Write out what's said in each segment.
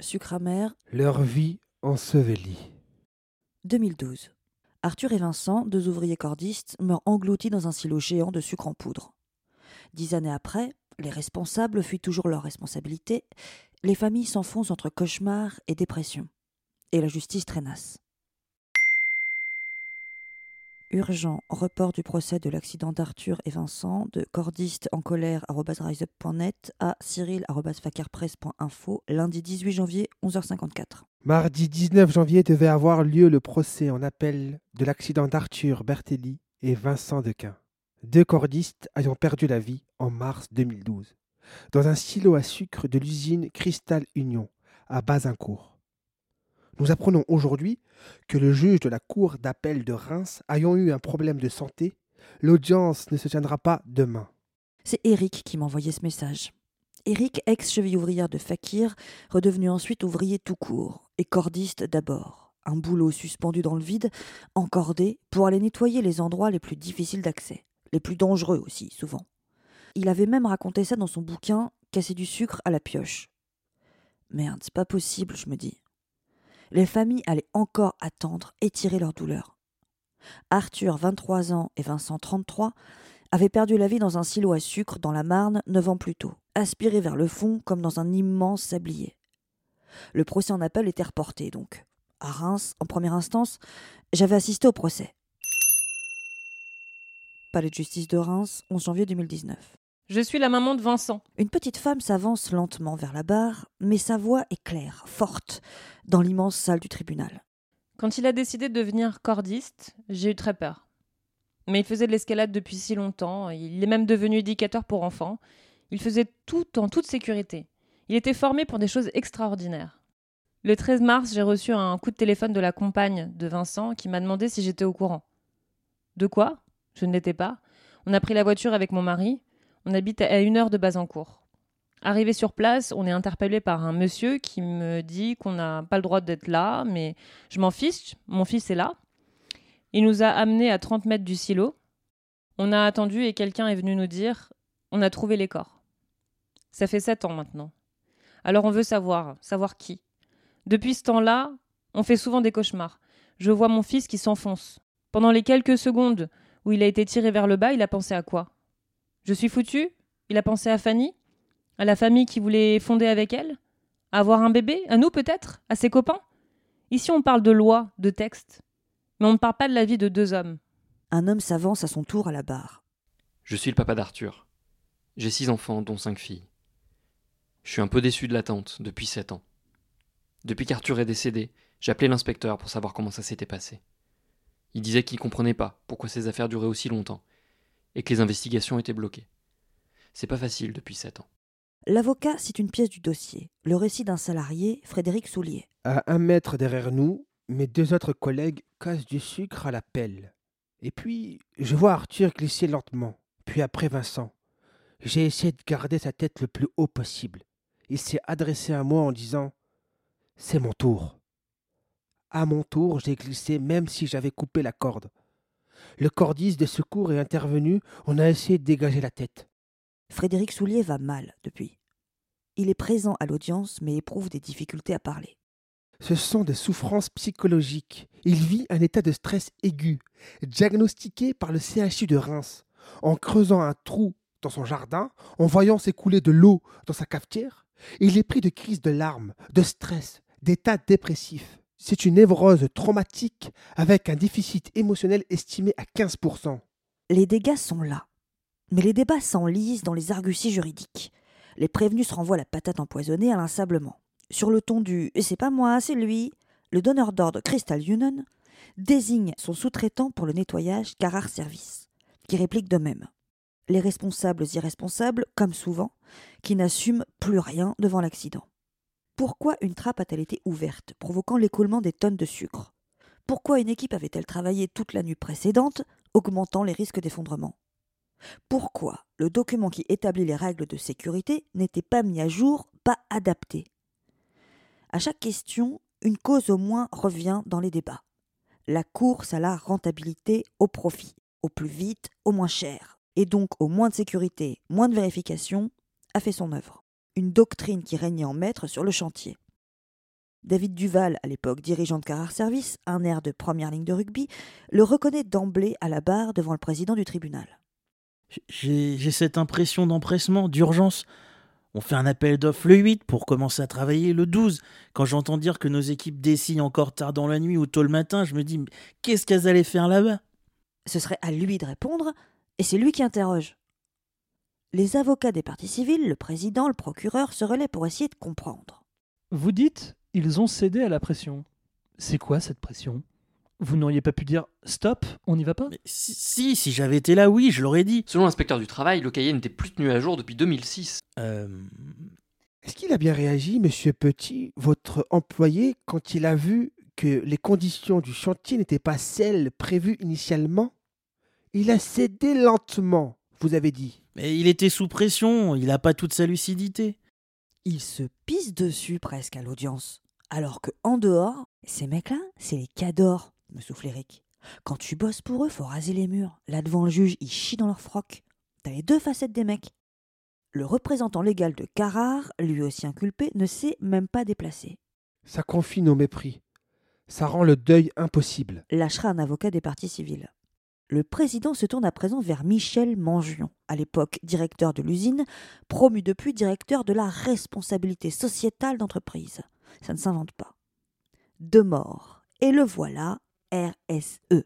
Sucre amer. Leur vie ensevelie. 2012. Arthur et Vincent, deux ouvriers cordistes, meurent engloutis dans un silo géant de sucre en poudre. Dix années après, les responsables fuient toujours leurs responsabilités, les familles s'enfoncent entre cauchemars et dépression. Et la justice traînasse. Urgent, report du procès de l'accident d'Arthur et Vincent de cordiste en colère riseup.net à cyril.facarpresse.info lundi 18 janvier 11h54. Mardi 19 janvier devait avoir lieu le procès en appel de l'accident d'Arthur Bertelli et Vincent Dequin, deux cordistes ayant perdu la vie en mars 2012, dans un silo à sucre de l'usine Crystal Union à Bazincourt. Nous apprenons aujourd'hui que le juge de la Cour d'appel de Reims ayant eu un problème de santé, l'audience ne se tiendra pas demain. C'est Eric qui m'a envoyé ce message. Eric, ex-cheville ouvrière de Fakir, redevenu ensuite ouvrier tout court, et cordiste d'abord. Un boulot suspendu dans le vide, encordé, pour aller nettoyer les endroits les plus difficiles d'accès, les plus dangereux aussi, souvent. Il avait même raconté ça dans son bouquin Casser du sucre à la pioche. Merde, c'est pas possible, je me dis les familles allaient encore attendre, étirer leur douleur. Arthur, 23 ans, et Vincent, 33, avaient perdu la vie dans un silo à sucre dans la Marne neuf ans plus tôt, aspirés vers le fond comme dans un immense sablier. Le procès en appel était reporté, donc. À Reims, en première instance, j'avais assisté au procès. Palais de justice de Reims, 11 janvier 2019. Je suis la maman de Vincent. Une petite femme s'avance lentement vers la barre, mais sa voix est claire, forte, dans l'immense salle du tribunal. Quand il a décidé de devenir cordiste, j'ai eu très peur. Mais il faisait de l'escalade depuis si longtemps, il est même devenu éducateur pour enfants. Il faisait tout en toute sécurité. Il était formé pour des choses extraordinaires. Le 13 mars, j'ai reçu un coup de téléphone de la compagne de Vincent qui m'a demandé si j'étais au courant. De quoi? Je ne l'étais pas. On a pris la voiture avec mon mari. On habite à une heure de Bazancourt. Arrivé sur place, on est interpellé par un monsieur qui me dit qu'on n'a pas le droit d'être là, mais je m'en fiche, mon fils est là. Il nous a amenés à 30 mètres du silo. On a attendu et quelqu'un est venu nous dire on a trouvé les corps. Ça fait sept ans maintenant. Alors on veut savoir, savoir qui. Depuis ce temps-là, on fait souvent des cauchemars. Je vois mon fils qui s'enfonce. Pendant les quelques secondes où il a été tiré vers le bas, il a pensé à quoi? Je suis foutu Il a pensé à Fanny À la famille qui voulait fonder avec elle À avoir un bébé À nous peut-être À ses copains Ici on parle de loi, de texte. Mais on ne parle pas de la vie de deux hommes. Un homme s'avance à son tour à la barre. Je suis le papa d'Arthur. J'ai six enfants, dont cinq filles. Je suis un peu déçu de l'attente depuis sept ans. Depuis qu'Arthur est décédé, j'ai appelé l'inspecteur pour savoir comment ça s'était passé. Il disait qu'il ne comprenait pas pourquoi ces affaires duraient aussi longtemps, et que les investigations étaient bloquées. C'est pas facile depuis sept ans. L'avocat cite une pièce du dossier, le récit d'un salarié, Frédéric Soulier. À un mètre derrière nous, mes deux autres collègues cassent du sucre à la pelle. Et puis, je vois Arthur glisser lentement, puis après Vincent. J'ai essayé de garder sa tête le plus haut possible. Il s'est adressé à moi en disant C'est mon tour. À mon tour, j'ai glissé même si j'avais coupé la corde. Le cordiste de secours est intervenu, on a essayé de dégager la tête. Frédéric Soulier va mal depuis. Il est présent à l'audience mais éprouve des difficultés à parler. Ce sont des souffrances psychologiques. Il vit un état de stress aigu, diagnostiqué par le CHU de Reims. En creusant un trou dans son jardin, en voyant s'écouler de l'eau dans sa cafetière, il est pris de crises de larmes, de stress, d'états dépressifs. C'est une névrose traumatique avec un déficit émotionnel estimé à 15%. Les dégâts sont là. Mais les débats s'enlisent dans les arguties juridiques. Les prévenus se renvoient la patate empoisonnée inlassablement. Sur le ton du Et c'est pas moi, c'est lui, le donneur d'ordre Crystal Union désigne son sous-traitant pour le nettoyage Carrare Service, qui réplique de même. Les responsables irresponsables, comme souvent, qui n'assument plus rien devant l'accident. Pourquoi une trappe a-t-elle été ouverte, provoquant l'écoulement des tonnes de sucre? Pourquoi une équipe avait-elle travaillé toute la nuit précédente, augmentant les risques d'effondrement? Pourquoi le document qui établit les règles de sécurité n'était pas mis à jour, pas adapté? À chaque question, une cause au moins revient dans les débats. La course à la rentabilité au profit, au plus vite, au moins cher, et donc au moins de sécurité, moins de vérification, a fait son œuvre une doctrine qui régnait en maître sur le chantier. David Duval, à l'époque dirigeant de Carrare Service, un air de première ligne de rugby, le reconnaît d'emblée à la barre devant le président du tribunal. J'ai cette impression d'empressement, d'urgence. On fait un appel d'offres le 8 pour commencer à travailler le 12. Quand j'entends dire que nos équipes dessinent encore tard dans la nuit ou tôt le matin, je me dis qu'est-ce qu'elles allaient faire là-bas? Ce serait à lui de répondre, et c'est lui qui interroge. Les avocats des parties civiles, le président, le procureur se relaient pour essayer de comprendre. Vous dites ils ont cédé à la pression. C'est quoi cette pression? Vous n'auriez pas pu dire stop, on n'y va pas? Si, si, si j'avais été là, oui, je l'aurais dit. Selon l'inspecteur du travail, le cahier n'était plus tenu à jour depuis 2006. Euh... Est-ce qu'il a bien réagi, monsieur Petit, votre employé, quand il a vu que les conditions du chantier n'étaient pas celles prévues initialement? Il a cédé lentement, vous avez dit. Mais il était sous pression, il n'a pas toute sa lucidité. Il se pisse dessus presque à l'audience. Alors que en dehors, ces mecs-là, c'est les cadors, me souffle Eric. Quand tu bosses pour eux, faut raser les murs. Là devant le juge, ils chient dans leur froc. T'as les deux facettes des mecs. Le représentant légal de Carrare, lui aussi inculpé, ne s'est même pas déplacé. Ça confine au mépris. Ça rend le deuil impossible. Lâchera un avocat des parties civiles. Le président se tourne à présent vers Michel Mangion, à l'époque directeur de l'usine, promu depuis directeur de la responsabilité sociétale d'entreprise. Ça ne s'invente pas. Deux morts. Et le voilà, RSE.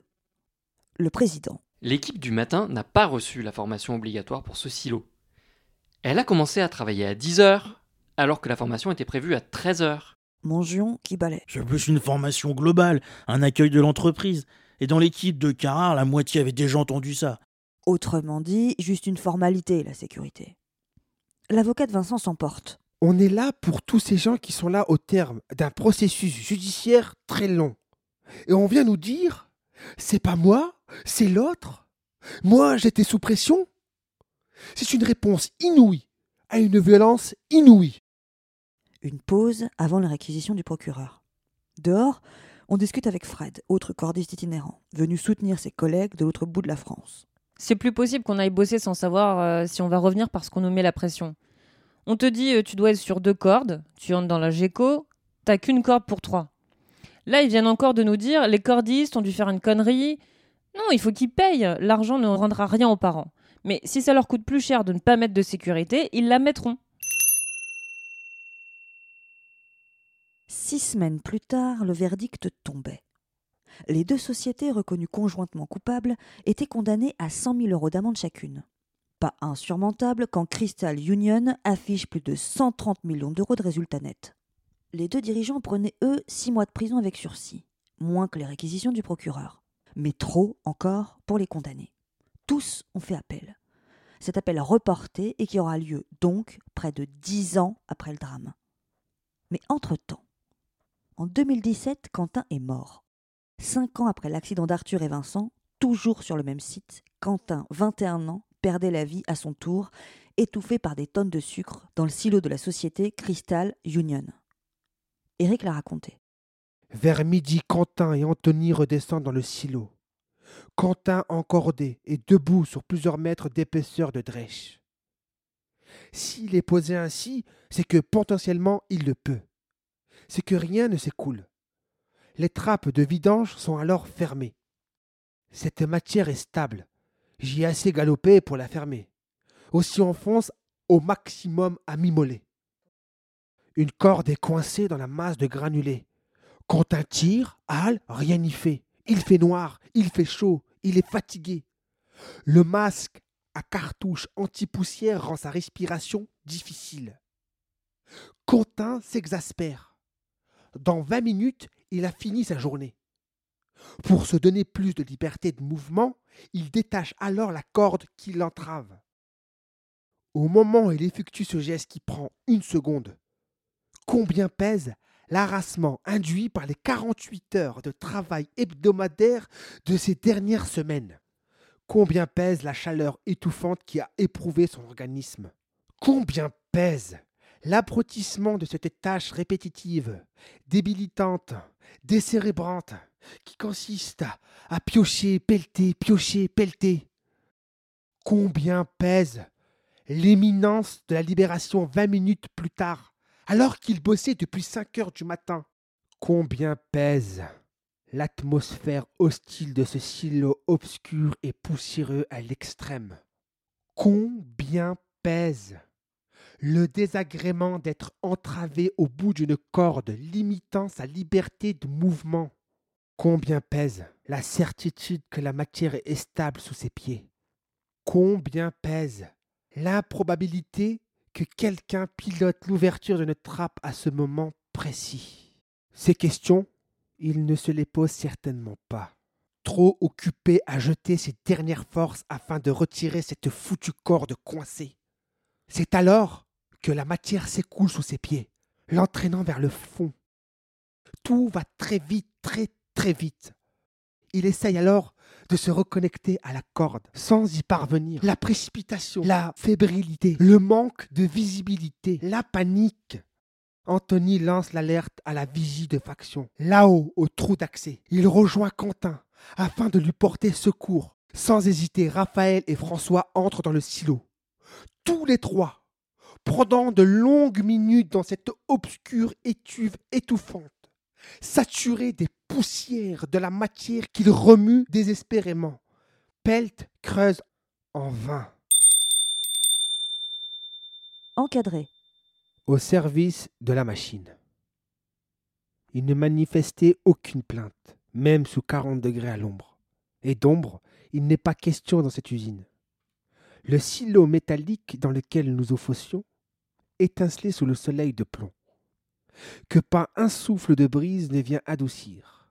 Le président. L'équipe du matin n'a pas reçu la formation obligatoire pour ce silo. Elle a commencé à travailler à 10 heures, alors que la formation était prévue à 13 heures. Mangion qui balait. C'est plus une formation globale, un accueil de l'entreprise. Et dans l'équipe de Carrare, la moitié avait déjà entendu ça. Autrement dit, juste une formalité, la sécurité. L'avocat de Vincent s'emporte. On est là pour tous ces gens qui sont là au terme d'un processus judiciaire très long. Et on vient nous dire c'est pas moi, c'est l'autre. Moi, j'étais sous pression. C'est une réponse inouïe à une violence inouïe. Une pause avant la réquisition du procureur. Dehors, on discute avec Fred, autre cordiste itinérant, venu soutenir ses collègues de l'autre bout de la France. C'est plus possible qu'on aille bosser sans savoir euh, si on va revenir parce qu'on nous met la pression. On te dit euh, tu dois être sur deux cordes, tu entres dans la GECO, t'as qu'une corde pour trois. Là, ils viennent encore de nous dire les cordistes ont dû faire une connerie. Non, il faut qu'ils payent. L'argent ne rendra rien aux parents. Mais si ça leur coûte plus cher de ne pas mettre de sécurité, ils la mettront. Six semaines plus tard, le verdict tombait. Les deux sociétés reconnues conjointement coupables étaient condamnées à 100 000 euros d'amende chacune. Pas insurmontable quand Crystal Union affiche plus de 130 millions d'euros de résultats nets. Les deux dirigeants prenaient, eux, six mois de prison avec sursis, moins que les réquisitions du procureur. Mais trop encore pour les condamner. Tous ont fait appel. Cet appel reporté et qui aura lieu donc près de dix ans après le drame. Mais entre-temps, en 2017, Quentin est mort. Cinq ans après l'accident d'Arthur et Vincent, toujours sur le même site, Quentin, 21 ans, perdait la vie à son tour, étouffé par des tonnes de sucre dans le silo de la société Crystal Union. Eric l'a raconté. Vers midi, Quentin et Anthony redescendent dans le silo. Quentin encordé et debout sur plusieurs mètres d'épaisseur de drèche. S'il est posé ainsi, c'est que potentiellement il le peut c'est que rien ne s'écoule. Les trappes de vidange sont alors fermées. Cette matière est stable. J'y ai assez galopé pour la fermer. Aussi enfonce au maximum à mi Une corde est coincée dans la masse de granulés. Quand un tire, Hal, rien n'y fait. Il fait noir, il fait chaud, il est fatigué. Le masque à cartouche anti-poussière rend sa respiration difficile. Quentin s'exaspère. Dans vingt minutes, il a fini sa journée. Pour se donner plus de liberté de mouvement, il détache alors la corde qui l'entrave. Au moment où il effectue ce geste qui prend une seconde, combien pèse l'harassement induit par les 48 heures de travail hebdomadaire de ces dernières semaines? Combien pèse la chaleur étouffante qui a éprouvé son organisme? Combien pèse L'approtissement de cette tâche répétitive, débilitante, décérébrante, qui consiste à piocher, pelleter, piocher, pelleter. Combien pèse l'éminence de la libération vingt minutes plus tard, alors qu'il bossait depuis cinq heures du matin? Combien pèse l'atmosphère hostile de ce silo obscur et poussiéreux à l'extrême? Combien pèse le désagrément d'être entravé au bout d'une corde limitant sa liberté de mouvement Combien pèse la certitude que la matière est stable sous ses pieds? Combien pèse l'improbabilité que quelqu'un pilote l'ouverture d'une trappe à ce moment précis? Ces questions, il ne se les pose certainement pas. Trop occupé à jeter ses dernières forces afin de retirer cette foutue corde coincée. C'est alors la matière s'écoule sous ses pieds, l'entraînant vers le fond. Tout va très vite, très très vite. Il essaye alors de se reconnecter à la corde sans y parvenir. La précipitation, la fébrilité, le manque de visibilité, la panique. Anthony lance l'alerte à la vigie de faction. Là-haut, au trou d'accès, il rejoint Quentin afin de lui porter secours. Sans hésiter, Raphaël et François entrent dans le silo. Tous les trois, pendant de longues minutes dans cette obscure étuve étouffante, saturés des poussières de la matière qu'ils remuent désespérément. Pelt creuse en vain. Encadré. Au service de la machine. Il ne manifestait aucune plainte, même sous 40 degrés à l'ombre. Et d'ombre, il n'est pas question dans cette usine. Le silo métallique dans lequel nous offossions étincelait sous le soleil de plomb que pas un souffle de brise ne vient adoucir.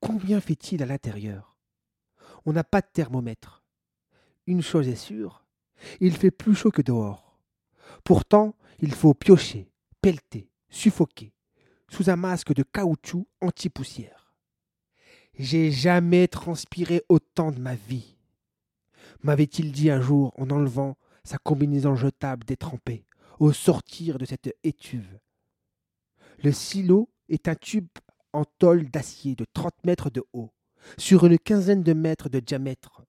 Combien fait-il à l'intérieur? On n'a pas de thermomètre. Une chose est sûre, il fait plus chaud que dehors. Pourtant, il faut piocher, pelleter, suffoquer, sous un masque de caoutchouc anti-poussière. J'ai jamais transpiré autant de ma vie, m'avait-il dit un jour en enlevant sa combinaison jetable détrempée au sortir de cette étuve le silo est un tube en tôle d'acier de 30 mètres de haut, sur une quinzaine de mètres de diamètre.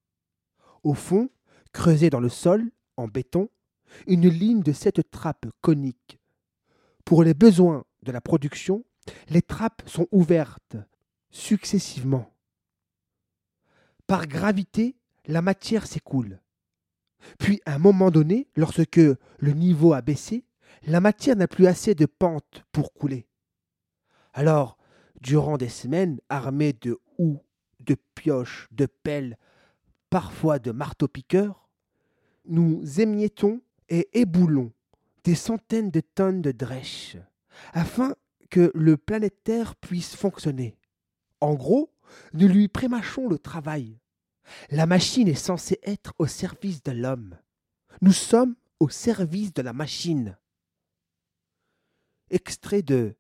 Au fond, creusée dans le sol, en béton, une ligne de sept trappes coniques. Pour les besoins de la production, les trappes sont ouvertes successivement. Par gravité, la matière s'écoule. Puis, à un moment donné, lorsque le niveau a baissé, la matière n'a plus assez de pente pour couler. Alors, durant des semaines, armés de houes, de pioches, de pelles, parfois de marteaux-piqueurs, nous émiettons et éboulons des centaines de tonnes de drèches, afin que le planétaire puisse fonctionner. En gros, nous lui prémâchons le travail. La machine est censée être au service de l'homme. Nous sommes au service de la machine. Extrait de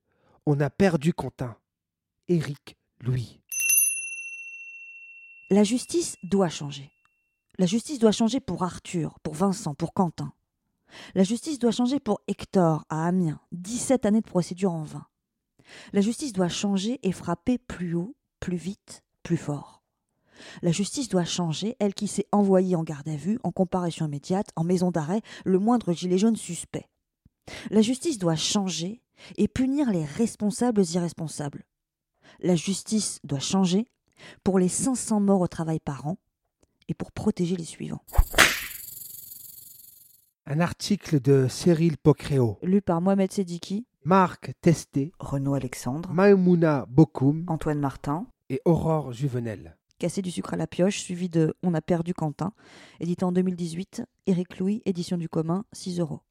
On a perdu Quentin. Éric Louis. La justice doit changer. La justice doit changer pour Arthur, pour Vincent, pour Quentin. La justice doit changer pour Hector, à Amiens, 17 années de procédure en vain. La justice doit changer et frapper plus haut, plus vite, plus fort. La justice doit changer, elle qui s'est envoyée en garde à vue, en comparution immédiate, en maison d'arrêt, le moindre gilet jaune suspect. La justice doit changer et punir les responsables irresponsables. La justice doit changer pour les 500 morts au travail par an et pour protéger les suivants. Un article de Cyril Pocréo, Lu par Mohamed Sediki, Marc Testé, Renaud Alexandre, Maïmouna Bokoum Antoine Martin, et Aurore Juvenel. Casser du sucre à la pioche, suivi de On a perdu Quentin, édité en 2018, Éric Louis, édition du commun, 6 euros.